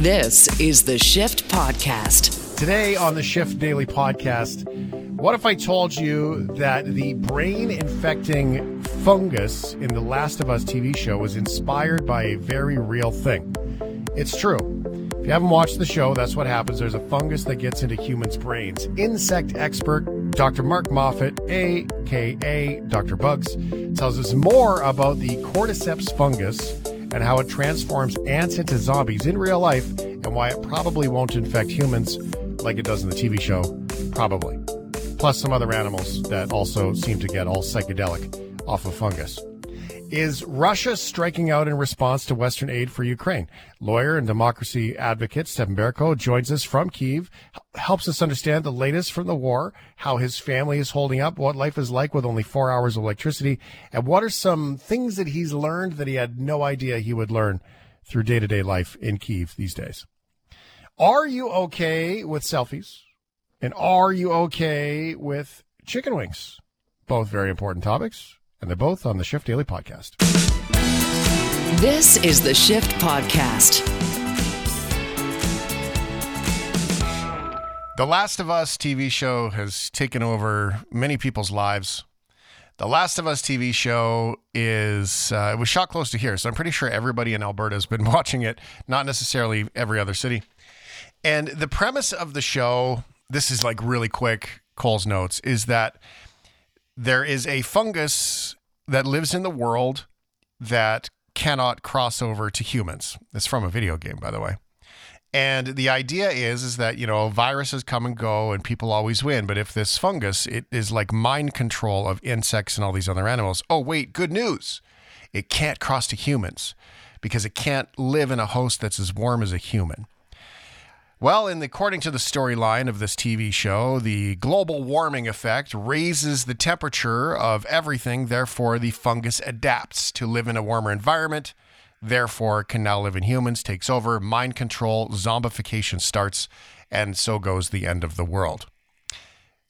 This is the Shift Podcast. Today on the Shift Daily Podcast, what if I told you that the brain infecting fungus in the Last of Us TV show was inspired by a very real thing? It's true. If you haven't watched the show, that's what happens. There's a fungus that gets into humans' brains. Insect expert Dr. Mark Moffett, aka Dr. Bugs, tells us more about the cordyceps fungus and how it transforms ants into zombies in real life and why it probably won't infect humans like it does in the TV show. Probably. Plus some other animals that also seem to get all psychedelic off of fungus. Is Russia striking out in response to Western aid for Ukraine? Lawyer and democracy advocate Stephen Berko joins us from Kiev, helps us understand the latest from the war, how his family is holding up, what life is like with only four hours of electricity, and what are some things that he's learned that he had no idea he would learn through day to day life in Kiev these days. Are you okay with selfies? And are you okay with chicken wings? Both very important topics and they're both on the Shift Daily Podcast. This is the Shift Podcast. The Last of Us TV show has taken over many people's lives. The Last of Us TV show is, uh, it was shot close to here, so I'm pretty sure everybody in Alberta has been watching it, not necessarily every other city. And the premise of the show, this is like really quick, Coles Notes, is that there is a fungus that lives in the world that cannot cross over to humans. It's from a video game, by the way. And the idea is is that you know viruses come and go and people always win. But if this fungus, it is like mind control of insects and all these other animals. Oh wait, good news! It can't cross to humans because it can't live in a host that's as warm as a human. Well, in the, according to the storyline of this TV show, the global warming effect raises the temperature of everything. Therefore, the fungus adapts to live in a warmer environment. Therefore, can now live in humans, takes over, mind control, zombification starts, and so goes the end of the world.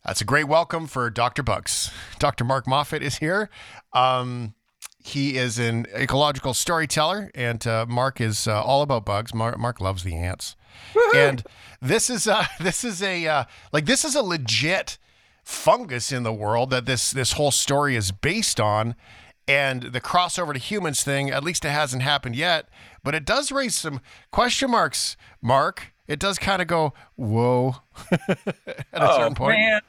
That's a great welcome for Dr. Bugs. Dr. Mark Moffett is here. Um, he is an ecological storyteller, and uh, Mark is uh, all about bugs. Mark, Mark loves the ants and this is a this is a uh, like this is a legit fungus in the world that this this whole story is based on. And the crossover to humans thing at least it hasn't happened yet but it does raise some question marks mark. It does kind of go whoa. At a oh, certain point. man.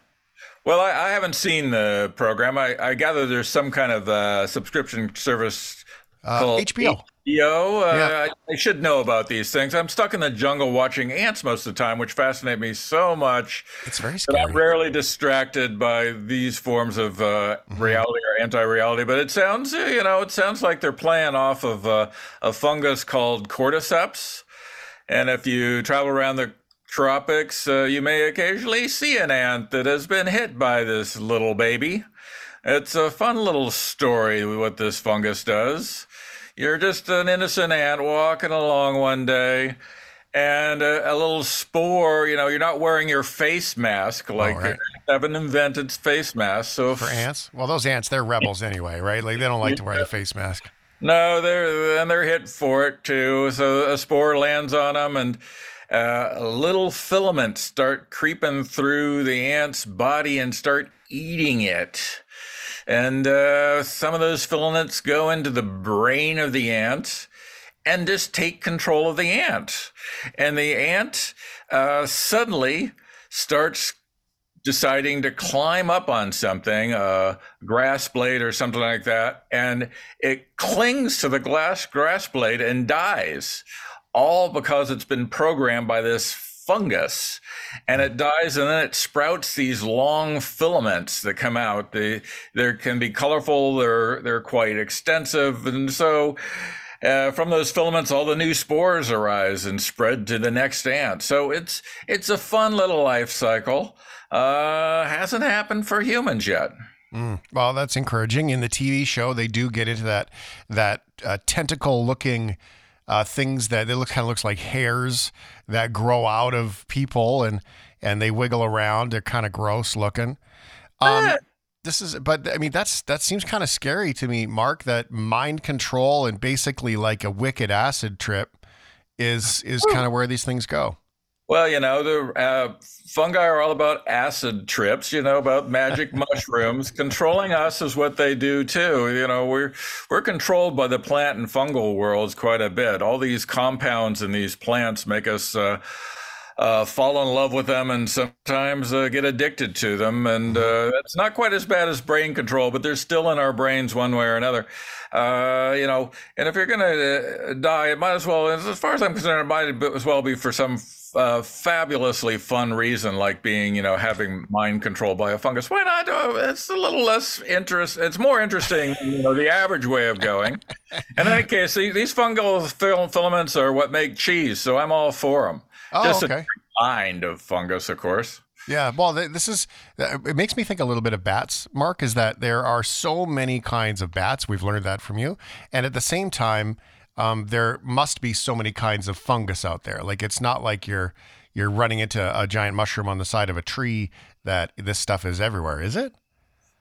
well I, I, haven't seen the program. I, I, gather there's some kind of uh, subscription service uh, called hbo Yo, uh, yeah. I, I, should know about these things. I'm stuck in the jungle watching ants most of the time, which fascinate me so much. It's very scary. I'm rarely distracted by these forms of uh, mm-hmm. reality or anti-reality. But it sounds, uh, you know, it sounds like they're playing off of uh, a fungus called cordyceps. And if you travel around the tropics, uh, you may occasionally see an ant that has been hit by this little baby. It's a fun little story what this fungus does. You're just an innocent ant walking along one day, and a, a little spore. You know, you're not wearing your face mask like oh, right. haven't invented face masks. So for ants, well, those ants they're rebels anyway, right? Like they don't like to wear the face mask. No, they're and they're hit for it too. So a spore lands on them, and uh, little filaments start creeping through the ant's body and start eating it. And uh, some of those filaments go into the brain of the ant and just take control of the ant. And the ant uh, suddenly starts deciding to climb up on something, a grass blade or something like that, and it clings to the glass grass blade and dies, all because it's been programmed by this fungus and it dies and then it sprouts these long filaments that come out they they can be colorful they're they're quite extensive and so uh, from those filaments all the new spores arise and spread to the next ant so it's it's a fun little life cycle uh, hasn't happened for humans yet Mm. Well, that's encouraging. In the TV show, they do get into that that uh, tentacle looking uh, things that they look kind of looks like hairs that grow out of people and and they wiggle around. They're kind of gross looking. Um, this is, but I mean, that's that seems kind of scary to me, Mark. That mind control and basically like a wicked acid trip is is kind of where these things go. Well, you know, the uh, fungi are all about acid trips, you know, about magic mushrooms. Controlling us is what they do too. You know, we're we're controlled by the plant and fungal worlds quite a bit. All these compounds in these plants make us uh, uh, fall in love with them and sometimes uh, get addicted to them. And uh, it's not quite as bad as brain control, but they're still in our brains one way or another. Uh, you know, and if you're going to uh, die, it might as well, as far as I'm concerned, it might as well be for some uh, fabulously fun reason, like being, you know, having mind control by a fungus. Why not? It's a little less interest. It's more interesting you know the average way of going. In any case, these fungal filaments are what make cheese, so I'm all for them. Oh, Just okay. a kind of fungus, of course. Yeah, well, this is it makes me think a little bit of bats. Mark is that there are so many kinds of bats. We've learned that from you, and at the same time, um, there must be so many kinds of fungus out there. Like it's not like you're you're running into a giant mushroom on the side of a tree that this stuff is everywhere, is it?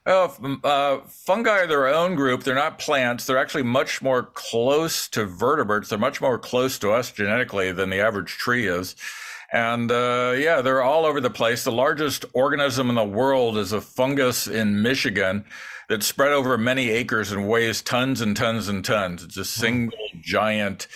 Well, uh, fungi are their own group. They're not plants. They're actually much more close to vertebrates. They're much more close to us genetically than the average tree is. And uh, yeah, they're all over the place. The largest organism in the world is a fungus in Michigan that spread over many acres and weighs tons and tons and tons. It's a single wow. giant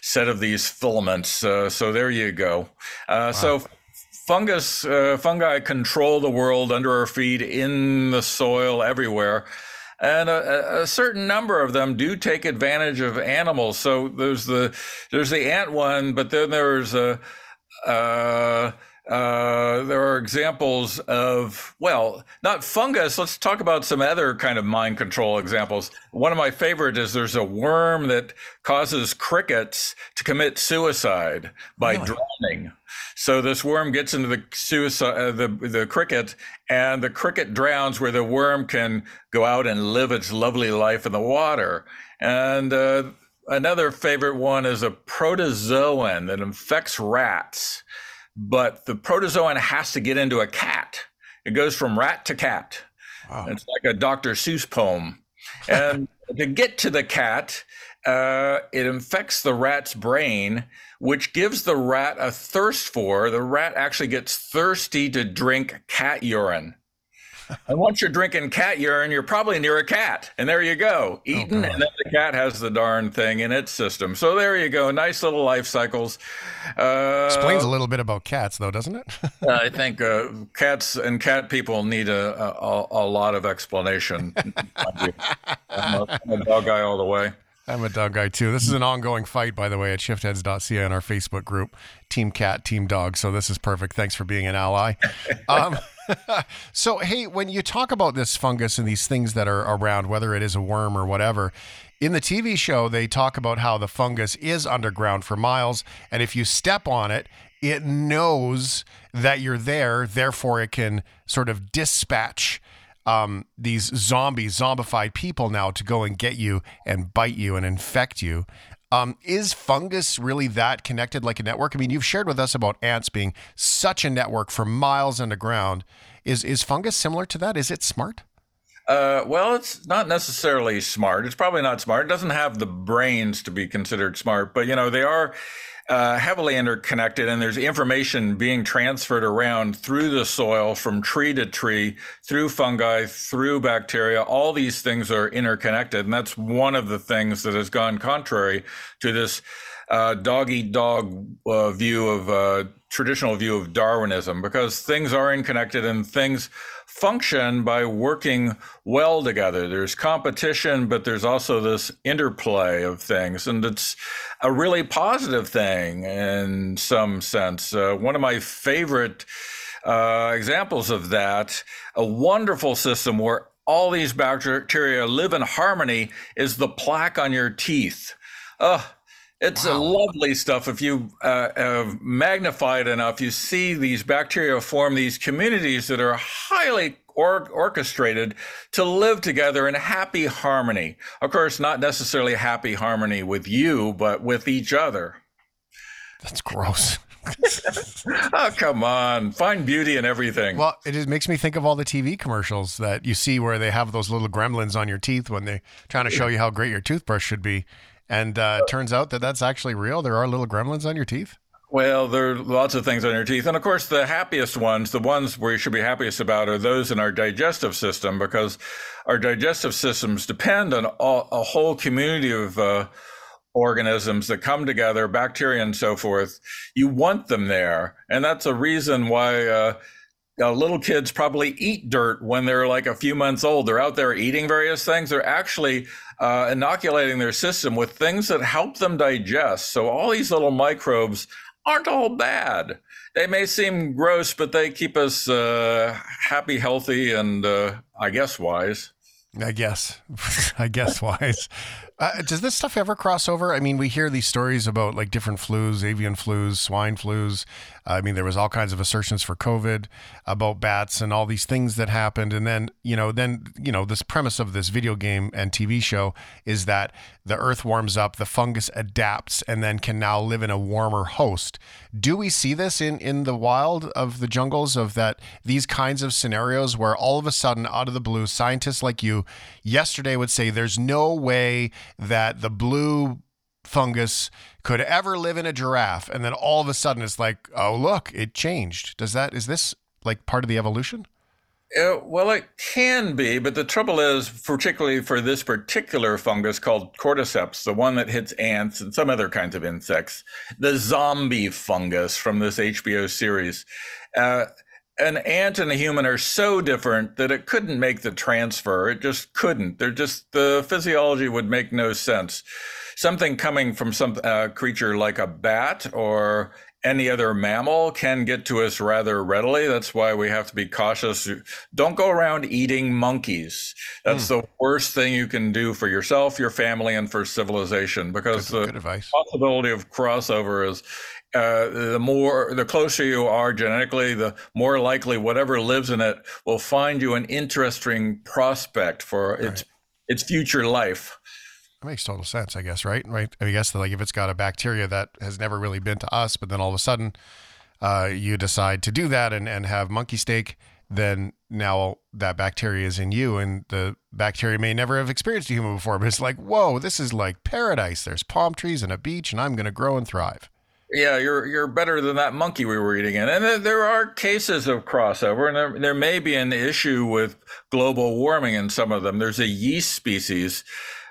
set of these filaments. Uh, so there you go. Uh, wow. So fungus, uh, fungi control the world under our feet, in the soil, everywhere and a, a, certain number of them do take advantage of animals. So there's the there's the ant one, but then there's a uh, uh, there are examples of, well, not fungus. Let's talk about some other kind of mind control examples. One of my favorite is there's a worm that causes crickets to commit suicide by really? drowning. So this worm gets into the suicide, uh, the the cricket, and the cricket drowns where the worm can go out and live its lovely life in the water. And uh, another favorite one is a protozoan that infects rats, but the protozoan has to get into a cat. It goes from rat to cat. Wow. It's like a Dr. Seuss poem. And to get to the cat, uh, it infects the rat's brain, which gives the rat a thirst for. The rat actually gets thirsty to drink cat urine and once you're drinking cat urine, you're probably near a cat. And there you go, eating. Oh, and then the cat has the darn thing in its system. So there you go. Nice little life cycles. Uh, Explains a little bit about cats, though, doesn't it? I think uh, cats and cat people need a, a, a lot of explanation. I'm, a, I'm a dog guy all the way. I'm a dog guy too. This is an ongoing fight, by the way, at shiftheads.ca in our Facebook group, Team Cat, Team Dog. So this is perfect. Thanks for being an ally. Um, so, hey, when you talk about this fungus and these things that are around, whether it is a worm or whatever, in the TV show, they talk about how the fungus is underground for miles. And if you step on it, it knows that you're there. Therefore, it can sort of dispatch um, these zombies, zombified people now to go and get you and bite you and infect you. Um, is fungus really that connected like a network? I mean, you've shared with us about ants being such a network for miles underground. Is is fungus similar to that? Is it smart? Uh, well, it's not necessarily smart. It's probably not smart. It doesn't have the brains to be considered smart, but you know they are uh, heavily interconnected, and there's information being transferred around through the soil from tree to tree, through fungi, through bacteria. All these things are interconnected, and that's one of the things that has gone contrary to this uh, dog eat dog uh, view of uh, traditional view of Darwinism, because things are interconnected and things function by working well together. There's competition, but there's also this interplay of things, and it's a really positive thing in some sense. Uh, one of my favorite uh, examples of that, a wonderful system where all these bacteria live in harmony, is the plaque on your teeth. Oh, it's wow. a lovely stuff. If you uh, uh, magnify it enough, you see these bacteria form these communities that are highly or- orchestrated to live together in happy harmony. Of course, not necessarily happy harmony with you, but with each other. That's gross. oh come on find beauty in everything well it just makes me think of all the tv commercials that you see where they have those little gremlins on your teeth when they're trying to show you how great your toothbrush should be And uh, it turns out that that's actually real. There are little gremlins on your teeth. Well, there are lots of things on your teeth. And of course, the happiest ones, the ones we should be happiest about, are those in our digestive system because our digestive systems depend on all, a whole community of uh, organisms that come together, bacteria and so forth. You want them there. And that's a reason why. Uh, uh, little kids probably eat dirt when they're like a few months old. They're out there eating various things. They're actually uh, inoculating their system with things that help them digest. So all these little microbes aren't all bad. They may seem gross, but they keep us uh, happy, healthy, and uh, I guess wise. I guess, I guess wise. Uh, does this stuff ever cross over? I mean, we hear these stories about like different flus, avian flus, swine flus. I mean, there was all kinds of assertions for COVID about bats and all these things that happened. And then, you know, then, you know, this premise of this video game and TV show is that the earth warms up, the fungus adapts, and then can now live in a warmer host. Do we see this in, in the wild of the jungles of that these kinds of scenarios where all of a sudden, out of the blue, scientists like you yesterday would say there's no way that the blue fungus could ever live in a giraffe and then all of a sudden it's like oh look it changed does that is this like part of the evolution uh, well, it can be, but the trouble is, particularly for this particular fungus called cordyceps, the one that hits ants and some other kinds of insects, the zombie fungus from this HBO series. Uh, an ant and a human are so different that it couldn't make the transfer. It just couldn't. They're just the physiology would make no sense. Something coming from some uh, creature like a bat or any other mammal can get to us rather readily. That's why we have to be cautious. Don't go around eating monkeys. That's mm. the worst thing you can do for yourself, your family, and for civilization because good, the good possibility of crossover is uh, the more the closer you are genetically, the more likely whatever lives in it will find you an interesting prospect for right. its its future life. That makes total sense, I guess, right? Right. I guess that like if it's got a bacteria that has never really been to us, but then all of a sudden uh, you decide to do that and, and have monkey steak, then now that bacteria is in you and the bacteria may never have experienced a human before, but it's like, whoa, this is like paradise. There's palm trees and a beach and I'm going to grow and thrive. Yeah, you're you're better than that monkey we were eating in. And there are cases of crossover, and there, there may be an issue with global warming in some of them. There's a yeast species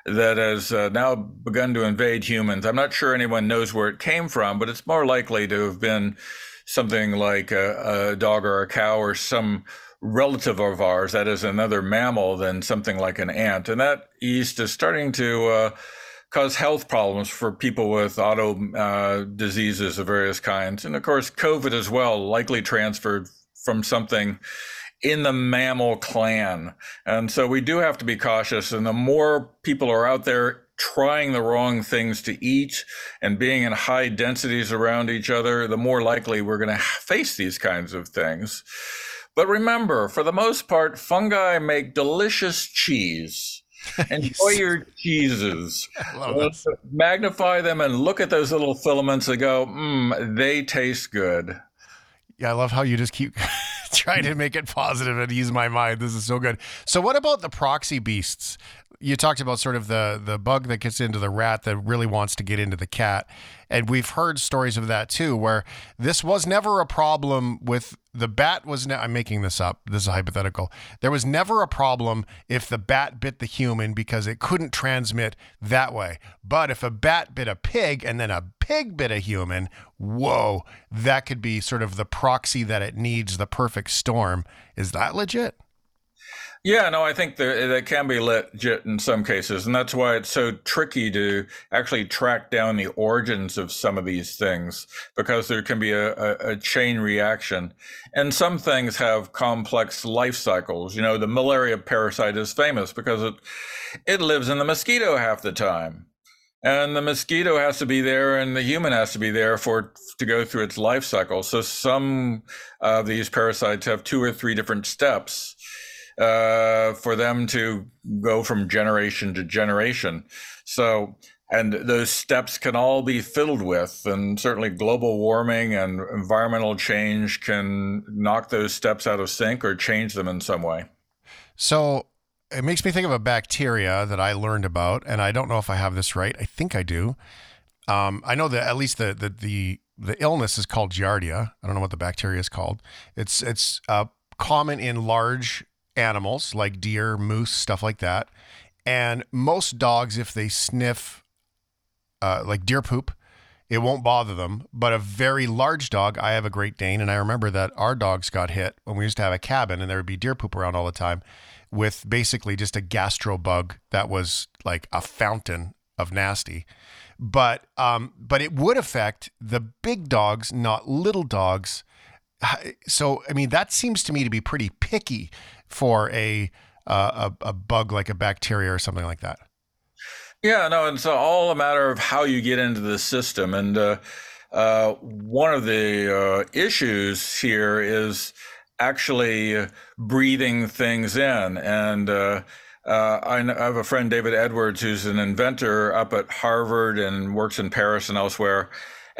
that has uh, now begun to invade humans. I'm not sure anyone knows where it came from, but it's more likely to have been something like a, a dog or a cow or some relative of ours, that is another mammal, than something like an ant. And that yeast is starting to uh, cause health problems for people with auto uh, diseases of various kinds. And of course, COVID as well, likely transferred from something in the mammal clan. And so we do have to be cautious. And the more people are out there trying the wrong things to eat and being in high densities around each other, the more likely we're going to face these kinds of things. But remember, for the most part, fungi make delicious cheese. Enjoy your cheeses. Magnify them and look at those little filaments and go, mmm, they taste good. Yeah, I love how you just keep trying to make it positive and ease my mind. This is so good. So, what about the proxy beasts? You talked about sort of the the bug that gets into the rat that really wants to get into the cat, and we've heard stories of that too, where this was never a problem with the bat. Was ne- I'm making this up. This is hypothetical. There was never a problem if the bat bit the human because it couldn't transmit that way. But if a bat bit a pig and then a pig bit a human, whoa, that could be sort of the proxy that it needs, the perfect storm. Is that legit? Yeah, no, I think that that can be legit in some cases, and that's why it's so tricky to actually track down the origins of some of these things because there can be a, a, a chain reaction, and some things have complex life cycles. You know, the malaria parasite is famous because it it lives in the mosquito half the time. And the mosquito has to be there and the human has to be there for to go through its life cycle. So some of these parasites have two or three different steps uh, for them to go from generation to generation so and those steps can all be filled with and certainly global warming and environmental change can knock those steps out of sync or change them in some way so it makes me think of a bacteria that I learned about, and I don't know if I have this right. I think I do. Um, I know that at least the the the the illness is called Giardia. I don't know what the bacteria is called. It's it's uh, common in large animals like deer, moose, stuff like that. And most dogs, if they sniff uh, like deer poop, it won't bother them. But a very large dog, I have a Great Dane, and I remember that our dogs got hit when we used to have a cabin, and there would be deer poop around all the time, with basically just a gastro bug that was like a fountain of nasty. But um, but it would affect the big dogs, not little dogs. So I mean, that seems to me to be pretty picky for a uh, a, a bug like a bacteria or something like that. Yeah, no, it's all a matter of how you get into the system. And uh, uh, one of the uh, issues here is actually breathing things in. And uh, uh, I, have a friend, David Edwards, who's an inventor up at Harvard and works in Paris and elsewhere.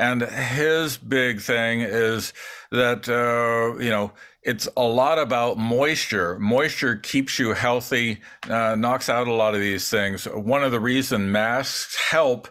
And his big thing is that, uh, you know, it's a lot about moisture. Moisture keeps you healthy, uh, knocks out a lot of these things. One of the reason masks help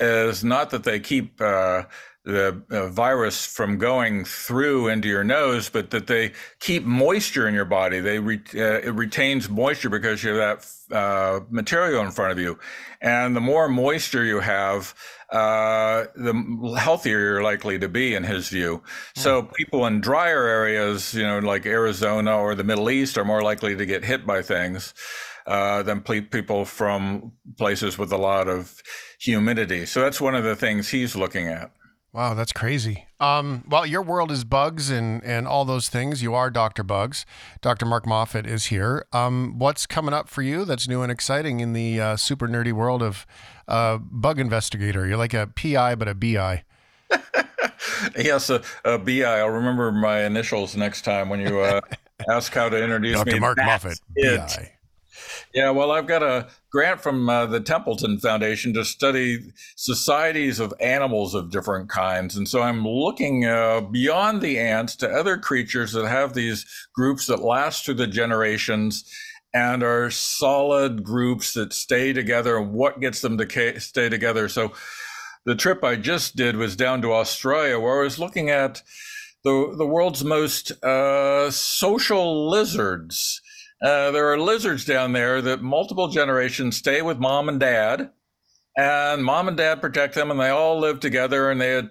is not that they keep uh, the uh, virus from going through into your nose, but that they keep moisture in your body. They re- uh, it retains moisture because you have that uh, material in front of you, and the more moisture you have, uh, the healthier you're likely to be, in his view. So hmm. people in drier areas, you know, like Arizona or the Middle East, are more likely to get hit by things uh, than people from places with a lot of humidity. So that's one of the things he's looking at. Wow, that's crazy. Um, well, your world is bugs and, and all those things. You are Dr. Bugs. Dr. Mark Moffett is here. Um, what's coming up for you that's new and exciting in the uh, super nerdy world of uh, bug investigator? You're like a PI, but a BI. yes, a, a BI. I'll remember my initials next time when you uh, ask how to introduce Dr. me. Dr. Mark Moffett, BI. Yeah, well, I've got a grant from uh, the Templeton Foundation to study societies of animals of different kinds. And so I'm looking uh, beyond the ants to other creatures that have these groups that last through the generations and are solid groups that stay together and what gets them to ca- stay together. So the trip I just did was down to Australia where I was looking at the, the world's most uh, social lizards uh, there are lizards down there that multiple generations stay with mom and dad, and mom and dad protect them, and they all live together. And they had,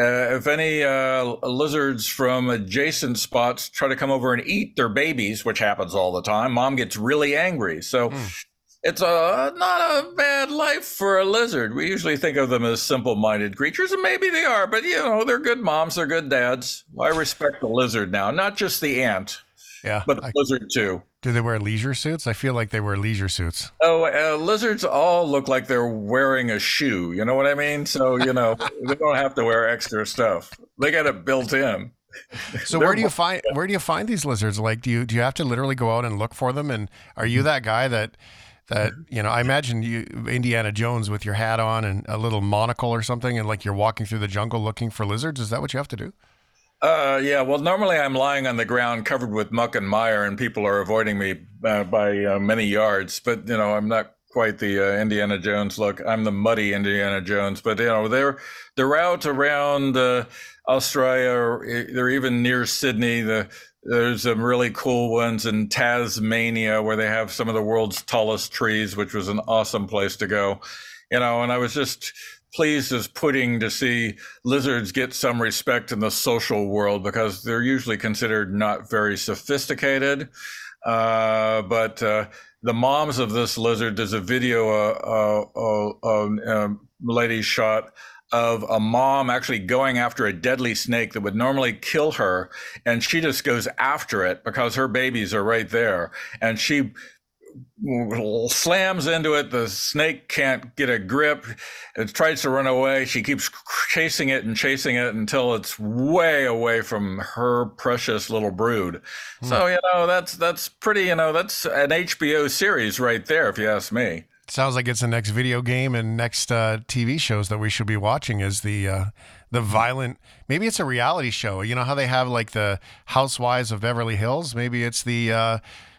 uh, if any uh, lizards from adjacent spots try to come over and eat their babies, which happens all the time, mom gets really angry. So. Mm. It's a not a bad life for a lizard. We usually think of them as simple-minded creatures, and maybe they are. But you know, they're good moms, they're good dads. I respect the lizard now, not just the ant. Yeah, but the I, lizard too. Do they wear leisure suits? I feel like they wear leisure suits. Oh, uh, lizards all look like they're wearing a shoe. You know what I mean? So you know they don't have to wear extra stuff. They got it built in. So where do you find where do you find these lizards? Like, do you do you have to literally go out and look for them? And are you that guy that that you know? I imagine you Indiana Jones with your hat on and a little monocle or something, and like you're walking through the jungle looking for lizards. Is that what you have to do? Uh, yeah. Well, normally I'm lying on the ground covered with muck and mire, and people are avoiding me uh, by uh, many yards. But you know, I'm not quite the uh, Indiana Jones look. I'm the muddy Indiana Jones. But you know, they're the route around uh, Australia. They're even near Sydney. The there's some really cool ones in Tasmania where they have some of the world's tallest trees, which was an awesome place to go. You know, and I was just pleased as pudding to see lizards get some respect in the social world because they're usually considered not very sophisticated. Uh, but uh, the moms of this lizard, there's a video a uh, uh, um, lady shot of a mom actually going after a deadly snake that would normally kill her and she just goes after it because her babies are right there and she slams into it. The snake can't get a grip. It tries to run away. She keeps chasing it and chasing it until it's way away from her precious little brood. Hmm. So, you know, that's that's pretty, you know, that's an HBO series right there, if you ask me. Sounds like it's the next video game and next uh, TV shows that we should be watching is the uh, the violent. Maybe it's a reality show. You know how they have like the Housewives of Beverly Hills. Maybe it's the uh,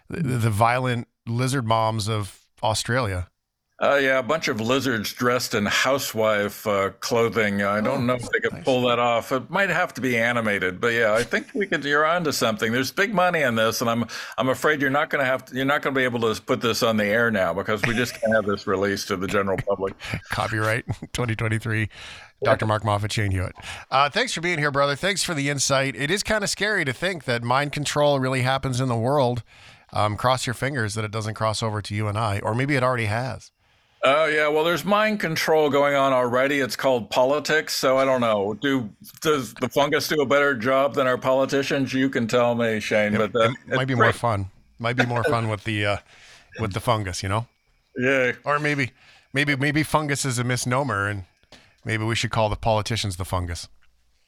the, the violent lizard moms of Australia. Uh, yeah, a bunch of lizards dressed in housewife uh, clothing. I don't oh, know if they could nice. pull that off. It might have to be animated, but yeah, I think we could. You're onto something. There's big money in this, and I'm I'm afraid you're not going to have to, you're not going to be able to put this on the air now because we just can't have this released to the general public. Copyright 2023. Dr. Mark Moffett, Shane Hewitt. Uh, thanks for being here, brother. Thanks for the insight. It is kind of scary to think that mind control really happens in the world. Um, cross your fingers that it doesn't cross over to you and I, or maybe it already has. Oh yeah, well, there's mind control going on already. It's called politics. So I don't know. Do does the fungus do a better job than our politicians? You can tell me, Shane. It, but uh, it might be great. more fun. Might be more fun with the uh, with the fungus. You know. Yeah. Or maybe maybe maybe fungus is a misnomer, and maybe we should call the politicians the fungus.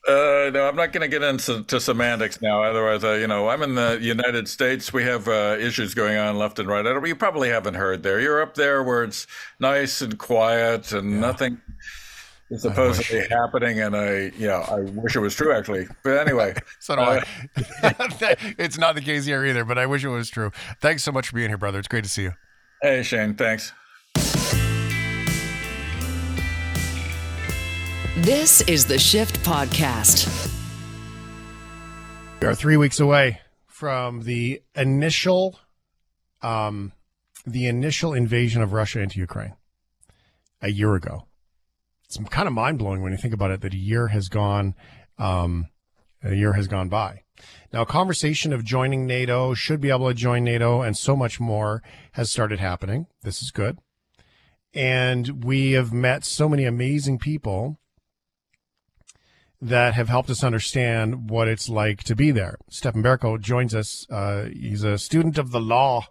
Uh, no, I'm not going to get into semantics now. Otherwise, uh, you know, I'm in the United States. We have uh, issues going on left and right. you probably haven't heard there. You're up there where it's nice and quiet and yeah. nothing is supposedly happening. And I, yeah, I wish it was true actually. But anyway, so do I. Uh, it's not the case here either, but I wish it was true. Thanks so much for being here, brother. It's great to see you. Hey, Shane. Thanks. This is the Shift Podcast. We are three weeks away from the initial, um, the initial invasion of Russia into Ukraine a year ago. It's kind of mind blowing when you think about it that a year has gone, um, a year has gone by. Now, a conversation of joining NATO, should be able to join NATO, and so much more has started happening. This is good. And we have met so many amazing people that have helped us understand what it's like to be there. Stephan Berko joins us. Uh, he's a student of the law.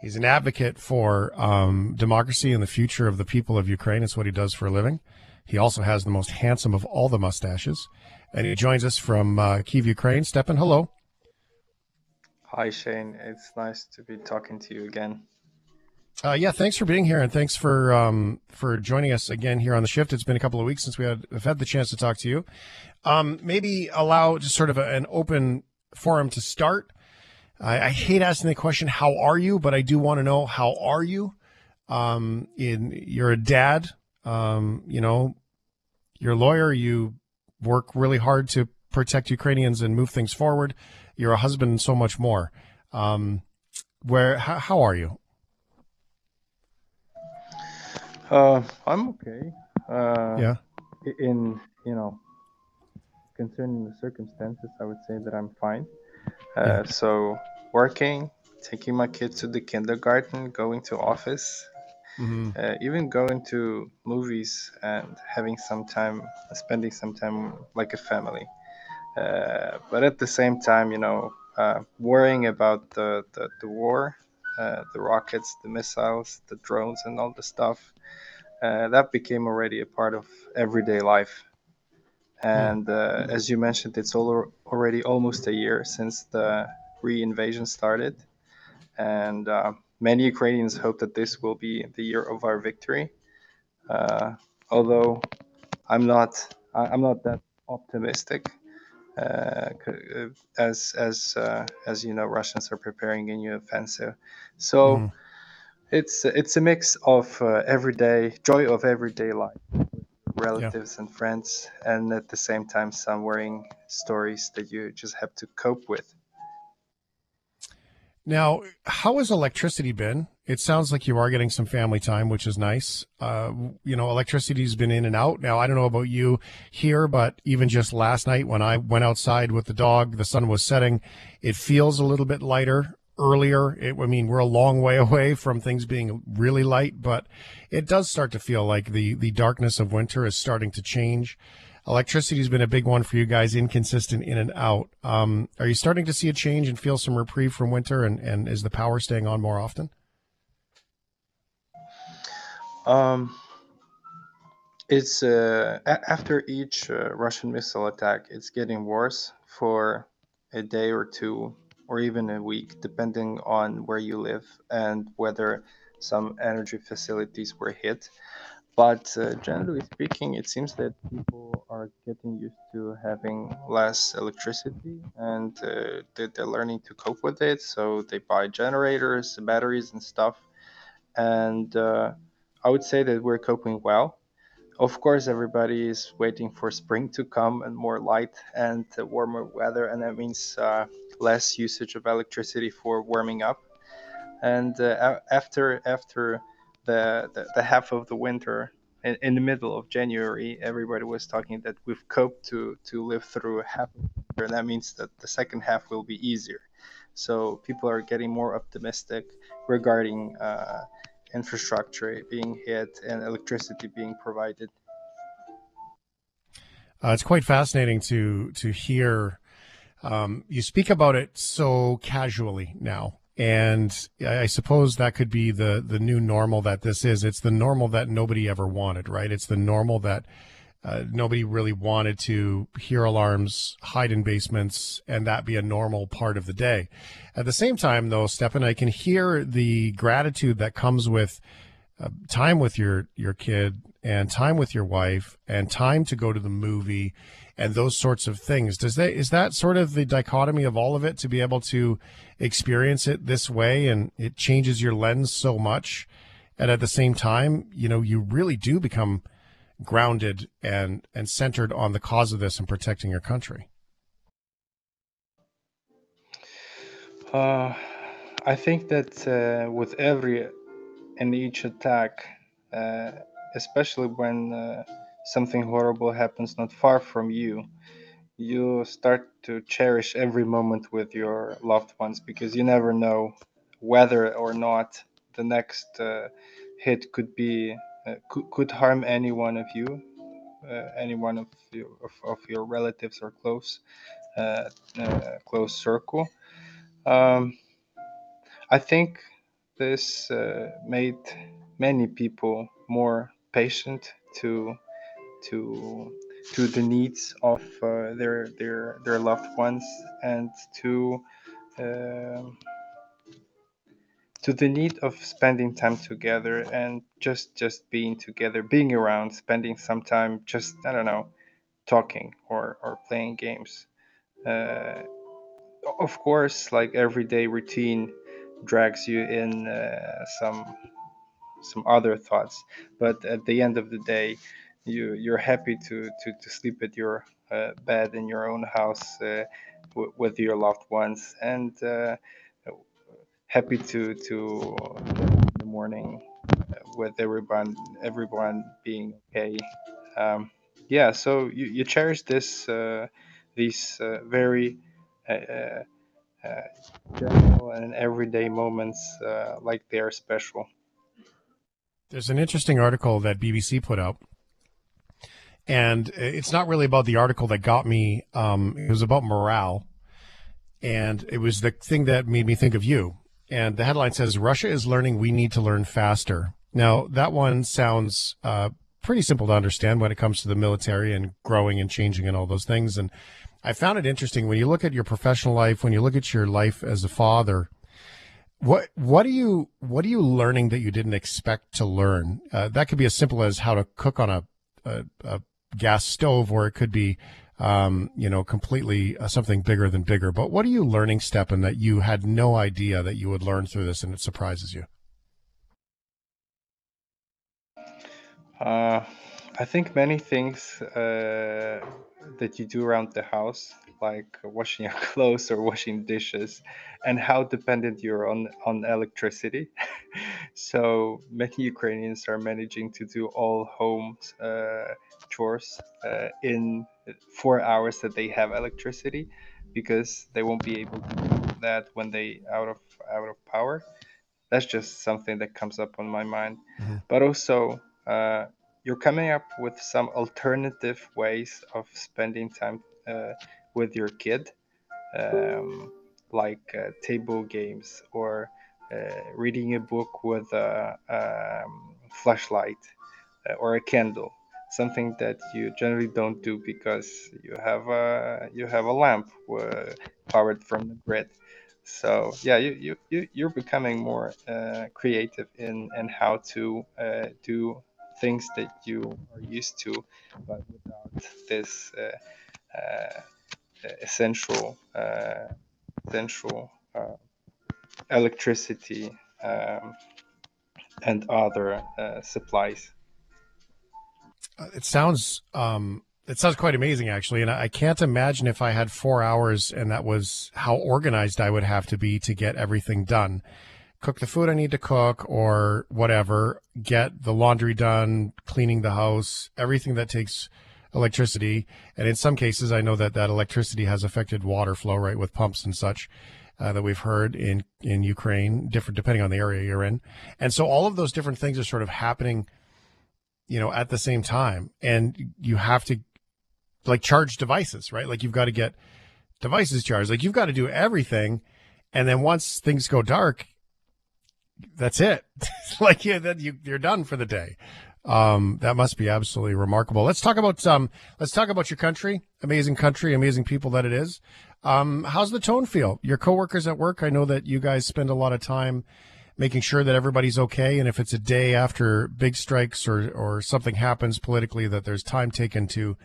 He's an advocate for um, democracy and the future of the people of Ukraine. It's what he does for a living. He also has the most handsome of all the mustaches. And he joins us from uh, Kiev, Ukraine. Stephan, hello. Hi, Shane. It's nice to be talking to you again. Uh, yeah, thanks for being here, and thanks for um, for joining us again here on the shift. It's been a couple of weeks since we had have had the chance to talk to you. Um, maybe allow just sort of a, an open forum to start. I, I, hate asking the question, "How are you?" But I do want to know how are you. Um, in you're a dad. Um, you know, you're a lawyer. You work really hard to protect Ukrainians and move things forward. You're a husband and so much more. Um, where how, how are you? Uh, I'm okay. Uh, yeah. In you know, concerning the circumstances, I would say that I'm fine. Uh, yeah. So working, taking my kids to the kindergarten, going to office, mm-hmm. uh, even going to movies and having some time, spending some time like a family. Uh, but at the same time, you know, uh, worrying about the, the, the war, uh, the rockets, the missiles, the drones, and all the stuff uh, that became already a part of everyday life. And uh, as you mentioned, it's all already almost a year since the re-invasion started, and uh, many Ukrainians hope that this will be the year of our victory. Uh, although I'm not, I'm not that optimistic. Uh, as as uh, as you know, Russians are preparing a new offensive, so. Mm it's it's a mix of uh, everyday joy of everyday life relatives yeah. and friends and at the same time some worrying stories that you just have to cope with now how has electricity been it sounds like you are getting some family time which is nice uh, you know electricity's been in and out now i don't know about you here but even just last night when i went outside with the dog the sun was setting it feels a little bit lighter earlier. It, I mean, we're a long way away from things being really light, but it does start to feel like the, the darkness of winter is starting to change. Electricity has been a big one for you guys, inconsistent in and out. Um, are you starting to see a change and feel some reprieve from winter? And, and is the power staying on more often? Um, it's uh, a- after each uh, Russian missile attack, it's getting worse for a day or two or even a week, depending on where you live and whether some energy facilities were hit. but uh, generally speaking, it seems that people are getting used to having less electricity and uh, they- they're learning to cope with it. So they buy generators, batteries, and stuff. And uh, I would say that we're coping well. Of course, everybody is waiting for spring to come and more light and warmer weather, and that means uh, less usage of electricity for warming up. And uh, after after the, the, the half of the winter, in, in the middle of January, everybody was talking that we've coped to to live through half of the winter. And that means that the second half will be easier. So people are getting more optimistic regarding uh, infrastructure being hit and electricity being provided. Uh, it's quite fascinating to to hear um, you speak about it so casually now, and I I suppose that could be the the new normal that this is. It's the normal that nobody ever wanted, right? It's the normal that uh, nobody really wanted to hear alarms, hide in basements, and that be a normal part of the day. At the same time, though, Stefan, I can hear the gratitude that comes with uh, time with your your kid and time with your wife and time to go to the movie and those sorts of things. Does that is that sort of the dichotomy of all of it to be able to experience it this way and it changes your lens so much and at the same time, you know, you really do become grounded and and centered on the cause of this and protecting your country. Uh, I think that uh, with every and each attack, uh, especially when uh, something horrible happens not far from you, you start to cherish every moment with your loved ones because you never know whether or not the next uh, hit could be could, could harm any one of you, uh, any one of your of, of your relatives or close uh, uh, close circle. Um, I think this uh, made many people more patient to to to the needs of uh, their their their loved ones and to um to the need of spending time together and just just being together being around spending some time just i don't know talking or or playing games. Uh, of course like everyday routine drags you in uh, some some other thoughts but at the end of the day you you're happy to to, to sleep at your uh, bed in your own house uh, w- with your loved ones. And uh, happy to to in the morning uh, with everyone everyone being okay um, yeah so you, you cherish this uh, these uh, very uh, uh, uh, general and everyday moments uh, like they are special There's an interesting article that BBC put out and it's not really about the article that got me. Um, it was about morale, and it was the thing that made me think of you. And the headline says Russia is learning we need to learn faster. Now that one sounds uh, pretty simple to understand when it comes to the military and growing and changing and all those things. And I found it interesting when you look at your professional life, when you look at your life as a father. What what are you what are you learning that you didn't expect to learn? Uh, that could be as simple as how to cook on a, a, a gas stove, or it could be, um, you know, completely uh, something bigger than bigger. But what are you learning, Stepan, that you had no idea that you would learn through this, and it surprises you? Uh, I think many things uh, that you do around the house, like washing your clothes or washing dishes, and how dependent you're on on electricity. so many Ukrainians are managing to do all home uh, chores uh, in four hours that they have electricity, because they won't be able to do that when they out of out of power. That's just something that comes up on my mind. Mhm. But also uh, you're coming up with some alternative ways of spending time uh, with your kid, um, like uh, table games or uh, reading a book with a, um, flashlight uh, or a candle. Something that you generally don't do because you have a you have a lamp powered from the grid. So yeah, you you you- you're becoming more uh, creative in in how to uh, do things that you are used to, but without this uh, uh, essential uh, essential electricity um, and other supplies. It sounds um, it sounds quite amazing, actually, and I can't imagine if I had four hours and that was how organized I would have to be to get everything done. Cook the food I need to cook, or whatever. Get the laundry done, cleaning the house, everything that takes electricity. And in some cases, I know that that electricity has affected water flow, right, with pumps and such. Uh, that we've heard in in Ukraine, different depending on the area you're in, and so all of those different things are sort of happening, you know, at the same time, and you have to like charge devices, right? Like you've got to get devices charged, like you've got to do everything, and then once things go dark, that's it. like yeah, you you're done for the day. Um, that must be absolutely remarkable. Let's talk about um, let's talk about your country, amazing country, amazing people that it is. Um, how's the tone feel? Your coworkers at work, I know that you guys spend a lot of time making sure that everybody's okay, and if it's a day after big strikes or or something happens politically, that there's time taken to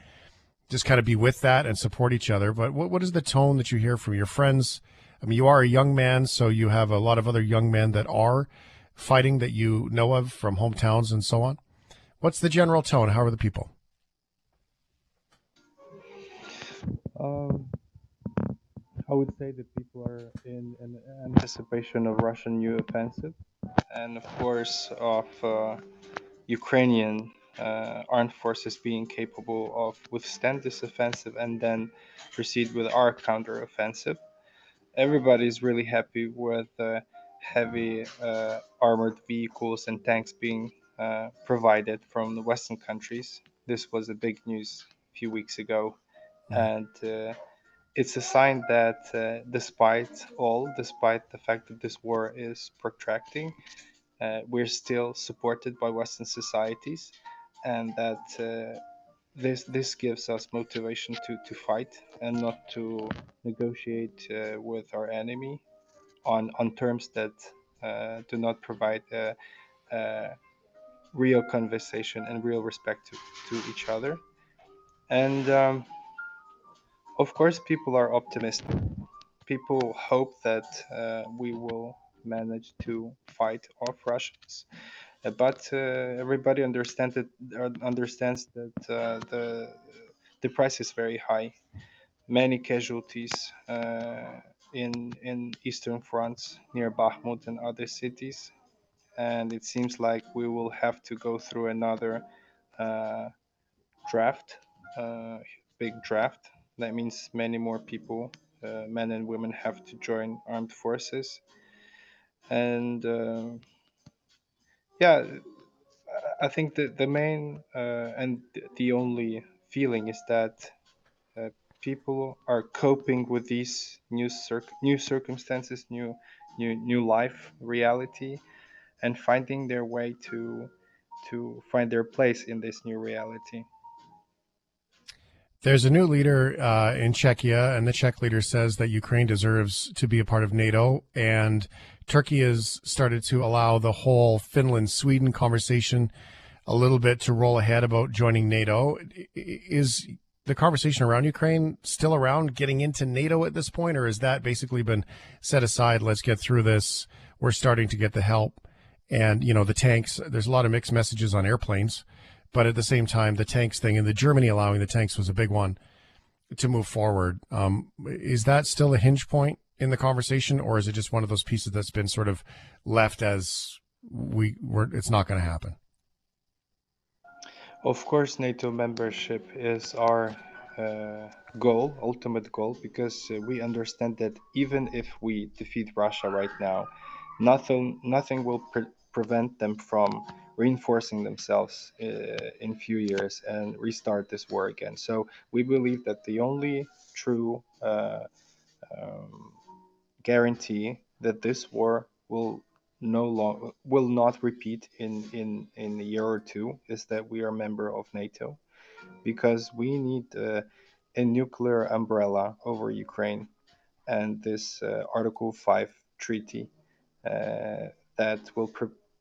just kind of be with that and support each other. But what what is the tone that you hear from your friends? I mean, you are a young man, so you have a lot of other young men that are fighting that you know of from hometowns and so on. What's the general tone? How are the people? Um, I would say that people are in, in anticipation of Russian new offensive, and of course of uh, Ukrainian uh, armed forces being capable of withstand this offensive and then proceed with our counter offensive. Everybody is really happy with uh, heavy uh, armored vehicles and tanks being uh, provided from the Western countries. This was a big news a few weeks ago, mm. and uh, it's a sign that uh, despite all, despite the fact that this war is protracting, uh, we're still supported by Western societies, and that uh, this this gives us motivation to, to fight and not to negotiate with our enemy on on terms that do not provide a real conversation and real respect to, to each other. And um, of course, people are optimistic. People hope that uh, we will manage to fight off Russians. Uh, but uh, everybody understands that uh, understands that uh, the the price is very high. Many casualties in in eastern France near Bakhmut and other cities and it seems like we will have to go through another draft, big draft. That means many more people, uh, men and women, have to join armed forces, and uh, yeah, I think that the main uh, and the only feeling is that uh, people are coping with these new circ- new circumstances, new new new life reality and finding their way to to find their place in this new reality. There's a new leader uh, in Czechia, and the Czech leader says that Ukraine deserves to be a part of NATO. And Turkey has started to allow the whole Finland Sweden conversation a little bit to roll ahead about joining NATO. Is the conversation around Ukraine still around getting into NATO at this point, or has that basically been set aside? Let's get through this. We're starting to get the help and you know the tanks. There's a lot of mixed messages on airplanes, but at the same time, the tanks thing and the Germany allowing the tanks was a big one to move forward. Um, is that still a hinge point in the conversation, or is it just one of those pieces that's been sort of left as we were? It's not going to happen. Of course, NATO membership is our uh, goal, ultimate goal, because uh, we understand that even if we defeat Russia right now, nothing nothing will pre- prevent them from reinforcing themselves uh, in few years and restart this war again. So we believe that the only true uh, um, guarantee that this war will no long will not repeat in in in a year or two is that we are a member of NATO because we need uh, a nuclear umbrella over Ukraine and this uh, Article 5 treaty uh, that will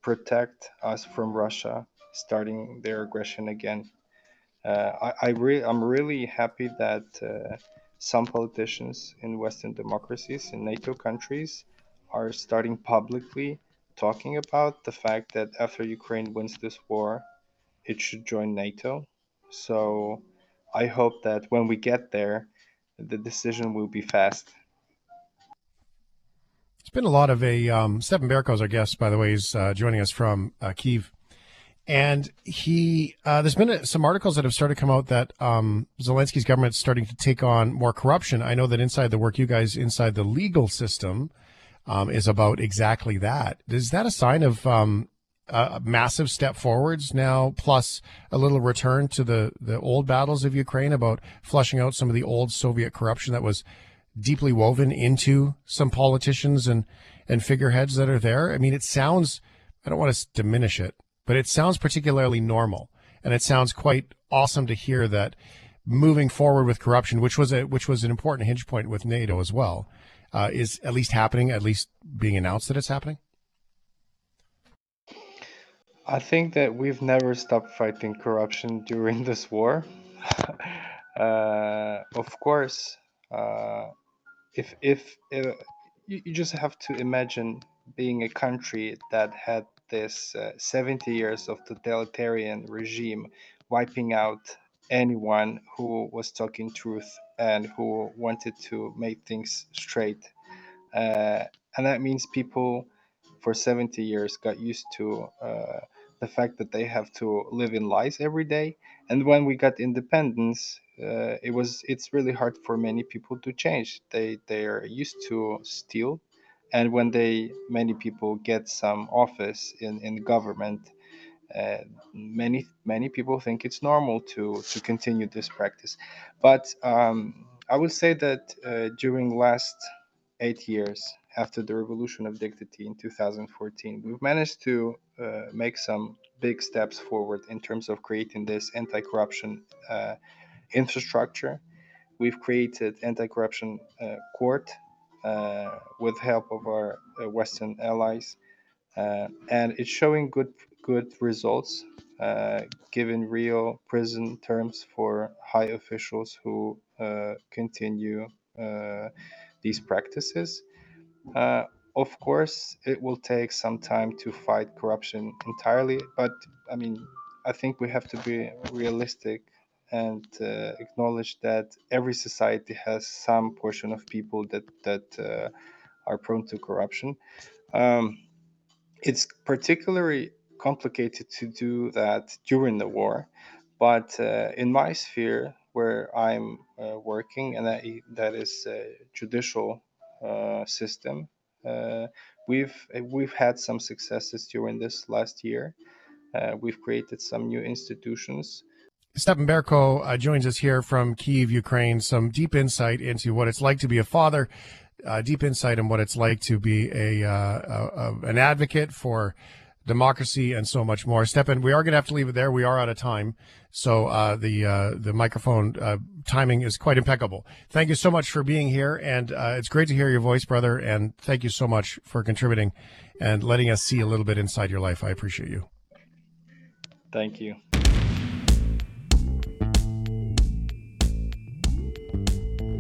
protect us from Russia starting their aggression again. Uh, I, I re- I'm really happy that uh, some politicians in Western democracies, in NATO countries, are starting publicly talking about the fact that after Ukraine wins this war, it should join NATO. So I hope that when we get there, the decision will be fast. It's been a lot of a um, Stepan Berko's our guest, by the way. He's uh, joining us from uh, Kiev, and he uh, there's been some articles that have started to come out that um, Zelensky's government's starting to take on more corruption. I know that inside the work you guys inside the legal system um, is about exactly that. Is that a sign of um, a massive step forwards now, plus a little return to the the old battles of Ukraine about flushing out some of the old Soviet corruption that was deeply woven into some politicians and and figureheads that are there. I mean, it sounds I don't want to diminish it, but it sounds particularly normal, and it sounds quite awesome to hear that moving forward with corruption, which was a which was an important hinge point with NATO as well, uh, is at least happening, at least being announced that it's happening. I think that we've never stopped fighting corruption during this war. uh, of course, uh, if if uh, you, you just have to imagine being a country that had this uh, 70 years of totalitarian regime wiping out anyone who was talking truth and who wanted to make things straight. Uh, and that means people for 70 years got used to uh, the fact that they have to live in lies every day. And when we got independence uh, it was it's really hard for many people to change. They they are used to steal. And when they many people get some office in in government uh, many many people think it's normal to to continue this practice. But um, i would say that uh, during last eight years after the revolution of dignity in 2014 we've managed to make some big steps forward in terms of creating this anti-corruption uh, infrastructure. We've created anti-corruption uh, court uh, with help of our uh, Western allies, uh, and it's showing good good results, uh, given real prison terms for high officials who continue these practices. Of course, it will take some time to fight corruption entirely, but I mean, I think we have to be realistic and uh, acknowledge that every society has some portion of people that that uh, are prone to corruption. Um, it's particularly complicated to do that during the war, but uh, in my sphere where I'm uh, working, and that, that is a judicial uh, system, we've we've had some successes during this last year. we've created some new institutions Stepan Berko uh, joins us here from Kiev, Ukraine. Some deep insight into what it's like to be a father, uh, deep insight in what it's like to be a, uh, a an advocate for democracy and so much more. Stepan, we are going to have to leave it there. We are out of time, so uh, the uh, the microphone uh, timing is quite impeccable. Thank you so much for being here, and it's great to hear your voice, brother. And thank you so much for contributing and letting us see a little bit inside your life. I appreciate you. Thank you.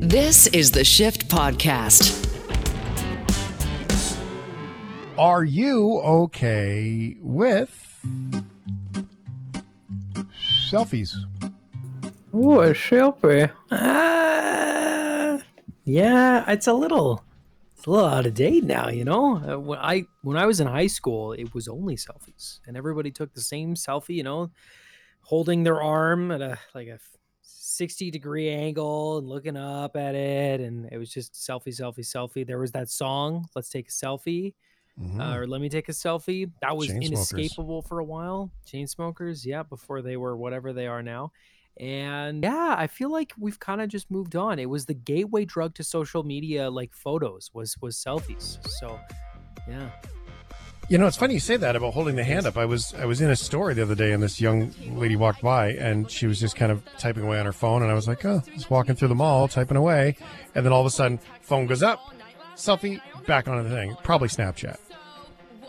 This is the Shift Podcast. Are you okay with selfies? Oh, a selfie. Uh, yeah, it's a little, it's a little out of date now. You know, uh, when I when I was in high school, it was only selfies, and everybody took the same selfie. You know, holding their arm at a like a 60 degree angle and looking up at it and it was just selfie selfie selfie there was that song let's take a selfie mm-hmm. uh, or let me take a selfie that was inescapable for a while Chainsmokers yeah before they were whatever they are now and yeah i feel like we've kind of just moved on it was the gateway drug to social media like photos was was selfies so yeah you know, it's funny you say that about holding the hand up. I was I was in a store the other day, and this young lady walked by, and she was just kind of typing away on her phone, and I was like, oh, just walking through the mall, typing away, and then all of a sudden, phone goes up, selfie, back on the thing. Probably Snapchat.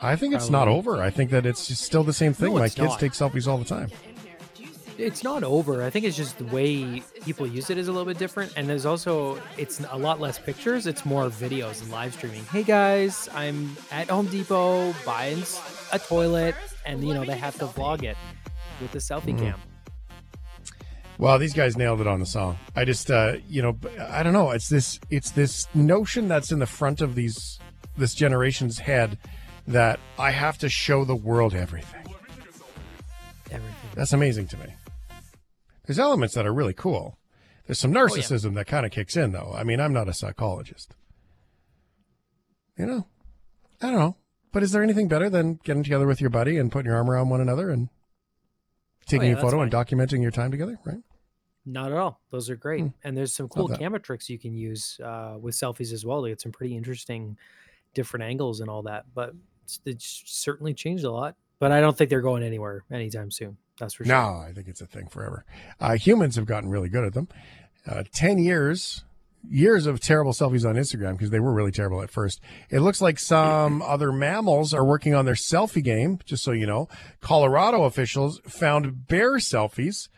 I think it's not over. I think that it's still the same thing. No, My kids not. take selfies all the time. It's not over. I think it's just the way people use it is a little bit different. And there's also, it's a lot less pictures. It's more videos and live streaming. Hey guys, I'm at Home Depot buying a toilet. And, you know, they have to vlog it with the selfie Mm-hmm. cam. Well, these guys nailed it on the song. I just, uh, you know, I don't know. It's this, it's this notion that's in the front of these, this generation's head that I have to show the world everything. Everything. That's amazing to me. There's elements that are really cool. There's some narcissism that kind of kicks in, though. I mean, I'm not a psychologist. You know, I don't know. But is there anything better than getting together with your buddy and putting your arm around one another and taking yeah, a photo and documenting your time together? Right? Not at all. Those are great. Hmm. And there's some cool camera tricks you can use uh, with selfies as well to get some pretty interesting different angles and all that. But it's, it's certainly changed a lot. But I don't think they're going anywhere anytime soon. That's for sure. No, I think it's a thing forever. Uh, humans have gotten really good at them. Uh, 10 years, years of terrible selfies on Instagram because they were really terrible at first. It looks like some other mammals are working on their selfie game, just so you know. Colorado officials found bear selfies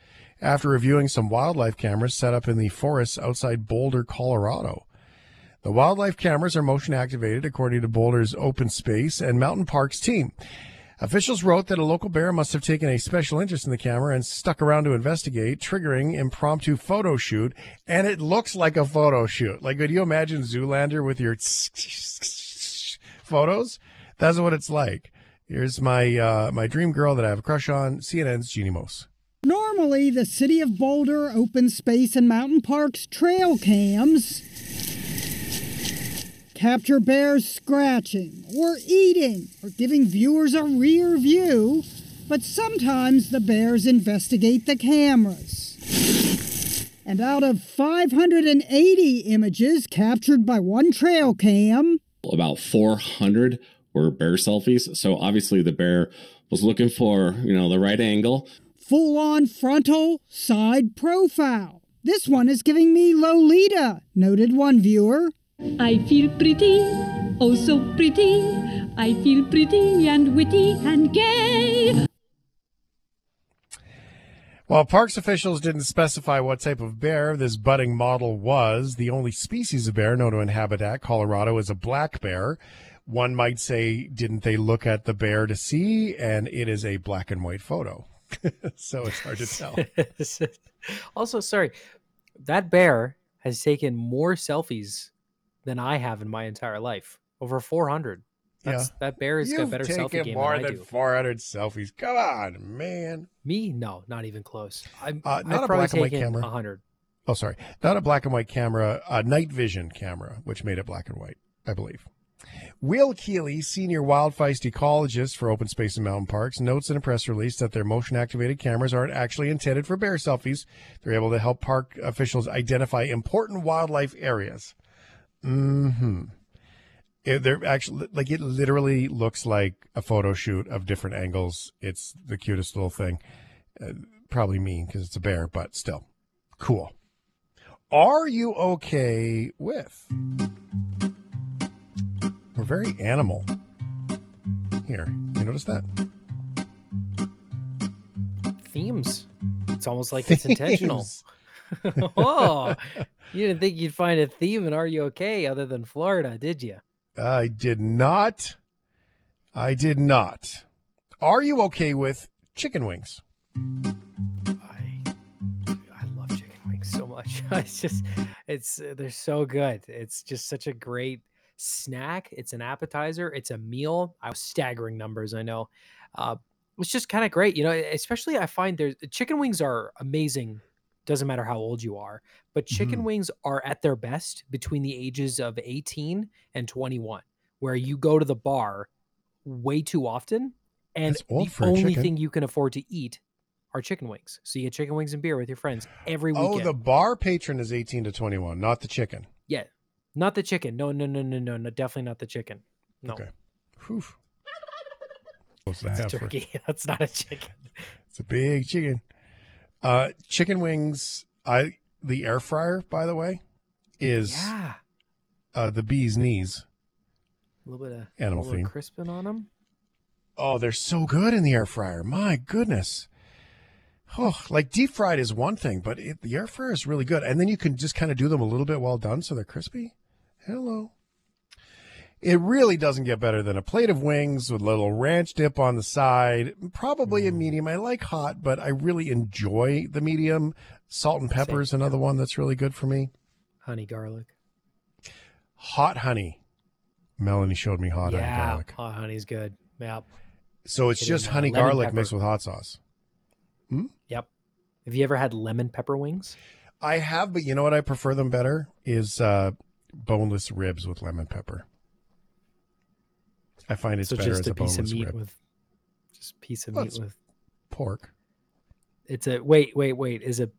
after reviewing some wildlife cameras set up in the forests outside Boulder, Colorado. The wildlife cameras are motion activated according to Boulder's open space and mountain parks team. Officials wrote that a local bear must have taken a special interest in the camera and stuck around to investigate, triggering impromptu photo shoot. And it looks like a photo shoot. Like, could you imagine Zoolander with your photos? That's what it's like. Here's my uh, my dream girl that I have a crush on. CNN's Jeanne Moos. Normally, the City of Boulder Open Space and Mountain Parks trail cams capture bears scratching or eating or giving viewers a rear view, but sometimes the bears investigate the cameras. And out of 580 images captured by one trail cam, about 400 were bear selfies. So obviously the bear was looking for, you know, the right angle. full on frontal side profile. This one is giving me Lolita, noted one viewer. I feel pretty, oh so pretty. I feel pretty and witty and gay. While parks officials didn't specify what type of bear this budding model was, the only species of bear known to inhabit at Colorado is a black bear. One might say, didn't they look at the bear to see? And it is a black and white photo. so it's hard to tell. also, sorry, that bear has taken more selfies than I have in my entire life. Over 400. That's, That bear has got You've better selfie game more than I than do. 400 selfies. Come on, man. Me? No, not even close. I'm, Uh, not I've a black and white camera. 100. Oh, sorry. Not a black and white camera, a night vision camera, which made it black and white, I believe. Will Keeley, senior wildlife ecologist for Open Space and Mountain Parks, notes in a press release that their motion activated cameras aren't actually intended for bear selfies. They're able to help park officials identify important wildlife areas. Hmm. They're actually like it. Literally looks like a photo shoot of different angles. It's the cutest little thing. Uh, probably mean because it's a bear, but still cool. Are you okay with? We're very animal here. You notice that? Themes. It's almost like it's intentional. oh, you didn't think you'd find a theme in Are You Okay other than Florida, did you? I did not. I did not. Are you okay with chicken wings? I I love chicken wings so much. It's just it's they're so good. It's just such a great snack. It's an appetizer. It's a meal. I was staggering numbers. I know. Uh, it's just kind of great, you know. Especially I find there's chicken wings are amazing. Doesn't matter how old you are, but chicken Mhm. wings are at their best between the ages of 18 and 21, where you go to the bar way too often, and the only thing you can afford to eat are chicken wings. So you get chicken wings and beer with your friends every weekend. Oh, the bar patron is 18 to 21, not the chicken. Yeah, not the chicken. No, no, no, no, no, no. Definitely not the chicken. No, Okay. Whew. To it's a have for- turkey. That's not a chicken. It's a big chicken. Uh, chicken wings. I the air fryer, by the way, is Yeah, uh, the bee's knees. a little bit of Animal theme. of crispin on them. Oh, they're so good in the air fryer. My goodness. Oh, like deep fried is one thing, but it, the air fryer is really good. And then you can just kind of do them a little bit well done so they're crispy. Hello. It really doesn't get better than a plate of wings with a little ranch dip on the side. Probably a medium. I like hot, but I really enjoy the medium. Salt and pepper is another one that's really good for me. Honey garlic. Hot honey. Melanie showed me hot honey yeah, garlic. hot honey's good. Yep. So it's just uh, honey garlic pepper. mixed with hot sauce. Hmm? Yep. Have you ever had lemon pepper wings? I have, but you know what I prefer them better is uh, boneless ribs with lemon pepper. I find it's so better just as a, piece of meat rib. with just a piece of Well, meat with Pork. it's a wait, wait, wait. Is a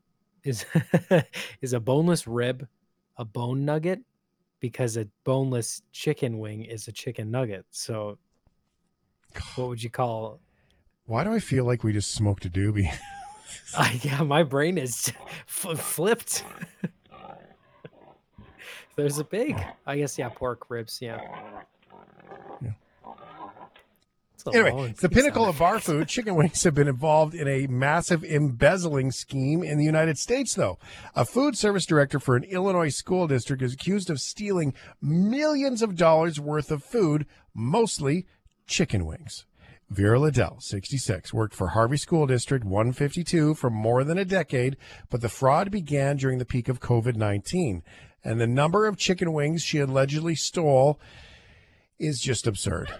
is is a boneless rib a bone nugget? Because a boneless chicken wing is a chicken nugget. So what would you call Why do I feel like we just smoked a doobie? I, yeah, my brain is f- flipped. There's a big, I guess, yeah, pork ribs, yeah. A Anyway, it's the pinnacle of bar food. Chicken wings have been involved in a massive embezzling scheme in the United States, though. A food service director for an Illinois school district is accused of stealing millions of dollars worth of food, mostly chicken wings. Vera Liddell, 66, worked for Harvey School District 152 for more than a decade, but the fraud began during the peak of COVID 19. And the number of chicken wings she allegedly stole is just absurd.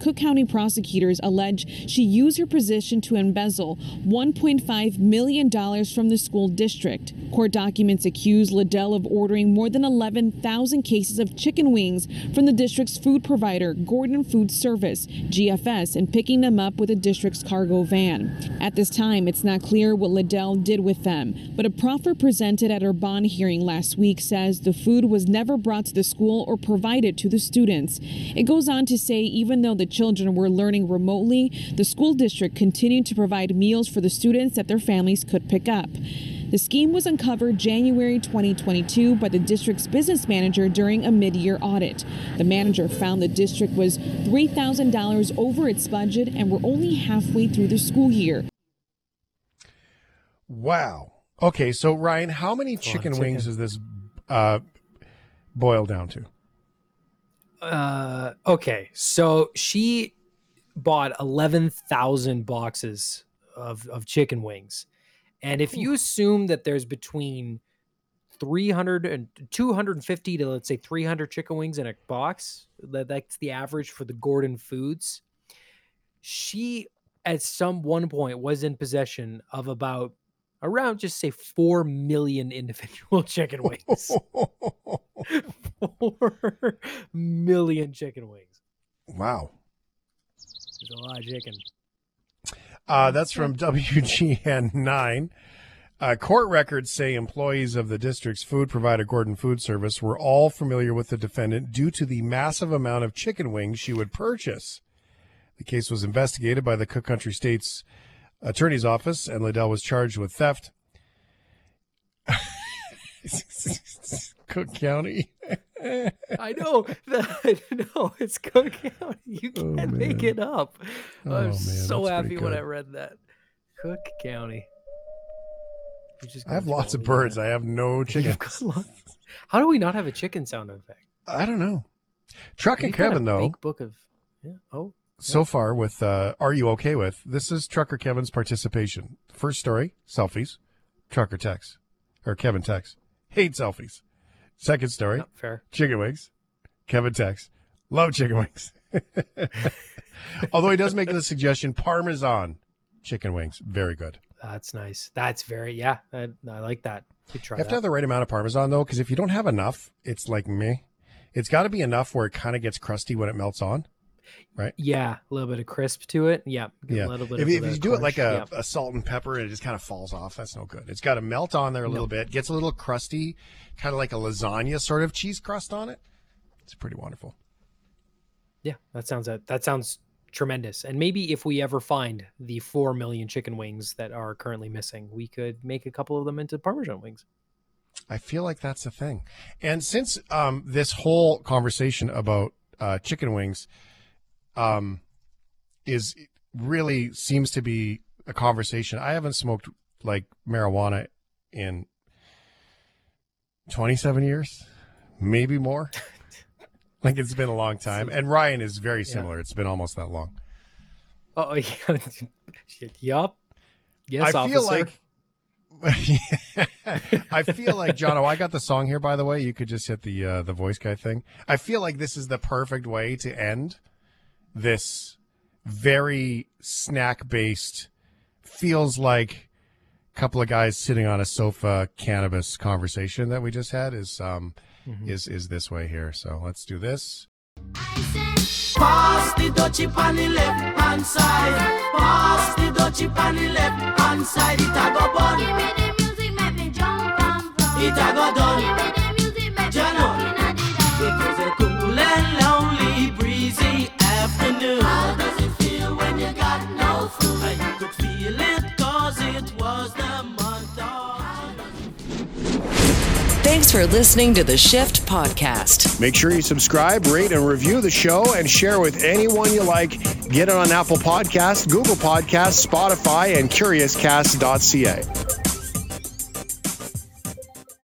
Cook County prosecutors allege she used her position to embezzle $1.5 million from the school district. Court documents accuse Liddell of ordering more than 11,000 cases of chicken wings from the district's food provider, Gordon Food Service, GFS, and picking them up with the district's cargo van. At this time, it's not clear what Liddell did with them, but a proffer presented at her bond hearing last week says the food was never brought to the school or provided to the students. It goes on to say even though the children were learning remotely, the school district continued to provide meals for the students that their families could pick up. The scheme was uncovered January 2022 by the district's business manager during a mid-year audit. The manager found the district was $3,000 over its budget and were only halfway through the school year. Wow. Okay, so Ryan, how many chicken, chicken. wings does this uh, boil down to? Uh, okay, so she bought 11,000 boxes of, of chicken wings. And if you assume that there's between 300 and 250 to let's say 300 chicken wings in a box, that, that's the average for the Gordon Foods. She at some one point was in possession of about around just say 4 million individual chicken wings. 4 million chicken wings. wow. There's a lot of chicken. Uh, that's from WGN 9. Uh, court records say employees of the district's food provider, Gordon Food Service, were all familiar with the defendant due to the massive amount of chicken wings she would purchase. The case was investigated by the Cook Country State's Attorney's Office, and Liddell was charged with theft. Cook County. I know that. No, it's Cook County. You Oh, can't make it up. Oh, I'm man, so happy when. I read that. Cook County. Just I have lots of birds. uh, I have no chickens. How do we not have a chicken sound effect? I don't know. Truck and We've got a Kevin, though, book of. Yeah. Oh. So far with uh, Are You Okay With? This is Trucker Kevin's participation. First story, selfies. Trucker text. Or Kevin text. Hate selfies. Second story, Not fair. chicken wings. Kevin text. Love chicken wings. Although he does make the suggestion, Parmesan chicken wings. Very good. That's nice. That's very yeah. I, I like that. You try You have that. to have the right amount of Parmesan, though, because if you don't have enough, it's like me. It's got to be enough where it kind of gets crusty when it melts on. Yeah, a little bit of crisp to it. Yeah. Yeah. A little bit If, of if you do it like a, crunch. a salt and pepper it just kind of falls off, that's no good. It's got to melt on there a little bit, gets a little crusty, kind of like a lasagna sort of cheese crust on it. It's pretty wonderful. Yeah, that sounds that sounds tremendous. And maybe if we ever find the four million chicken wings that are currently missing, we could make a couple of them into Parmesan wings. I feel like that's the thing. And since um, this whole conversation about uh, chicken wings um, is really seems to be a conversation. I haven't smoked like marijuana in 27 years, maybe more. like it's been a long time. And Ryan is very similar. It's been almost that long. Oh yeah. Shit, yup. Yes, I feel like I feel like John. Oh, I got the song here. By the way, you could just hit the uh, the voice guy thing. I feel like this is the perfect way to end this very snack based. Feels like a couple of guys sitting on a sofa cannabis conversation that we just had is um is is this way here. So let's do this. Pass the dutchie on the left hand side. Pass the dutchie on the left hand side. It a go bun. Give me the music, make me jump and run. It a go done. Give me the music, make me jump It was a cool and lonely, breezy afternoon. How does it feel when you got no food? I could feel it 'cause it was the month of Thanks for listening to the Shift Podcast. Make sure you subscribe, rate, and review the show and share with anyone you like. Get it on Apple Podcasts, Google Podcasts, Spotify, and CuriousCast.ca.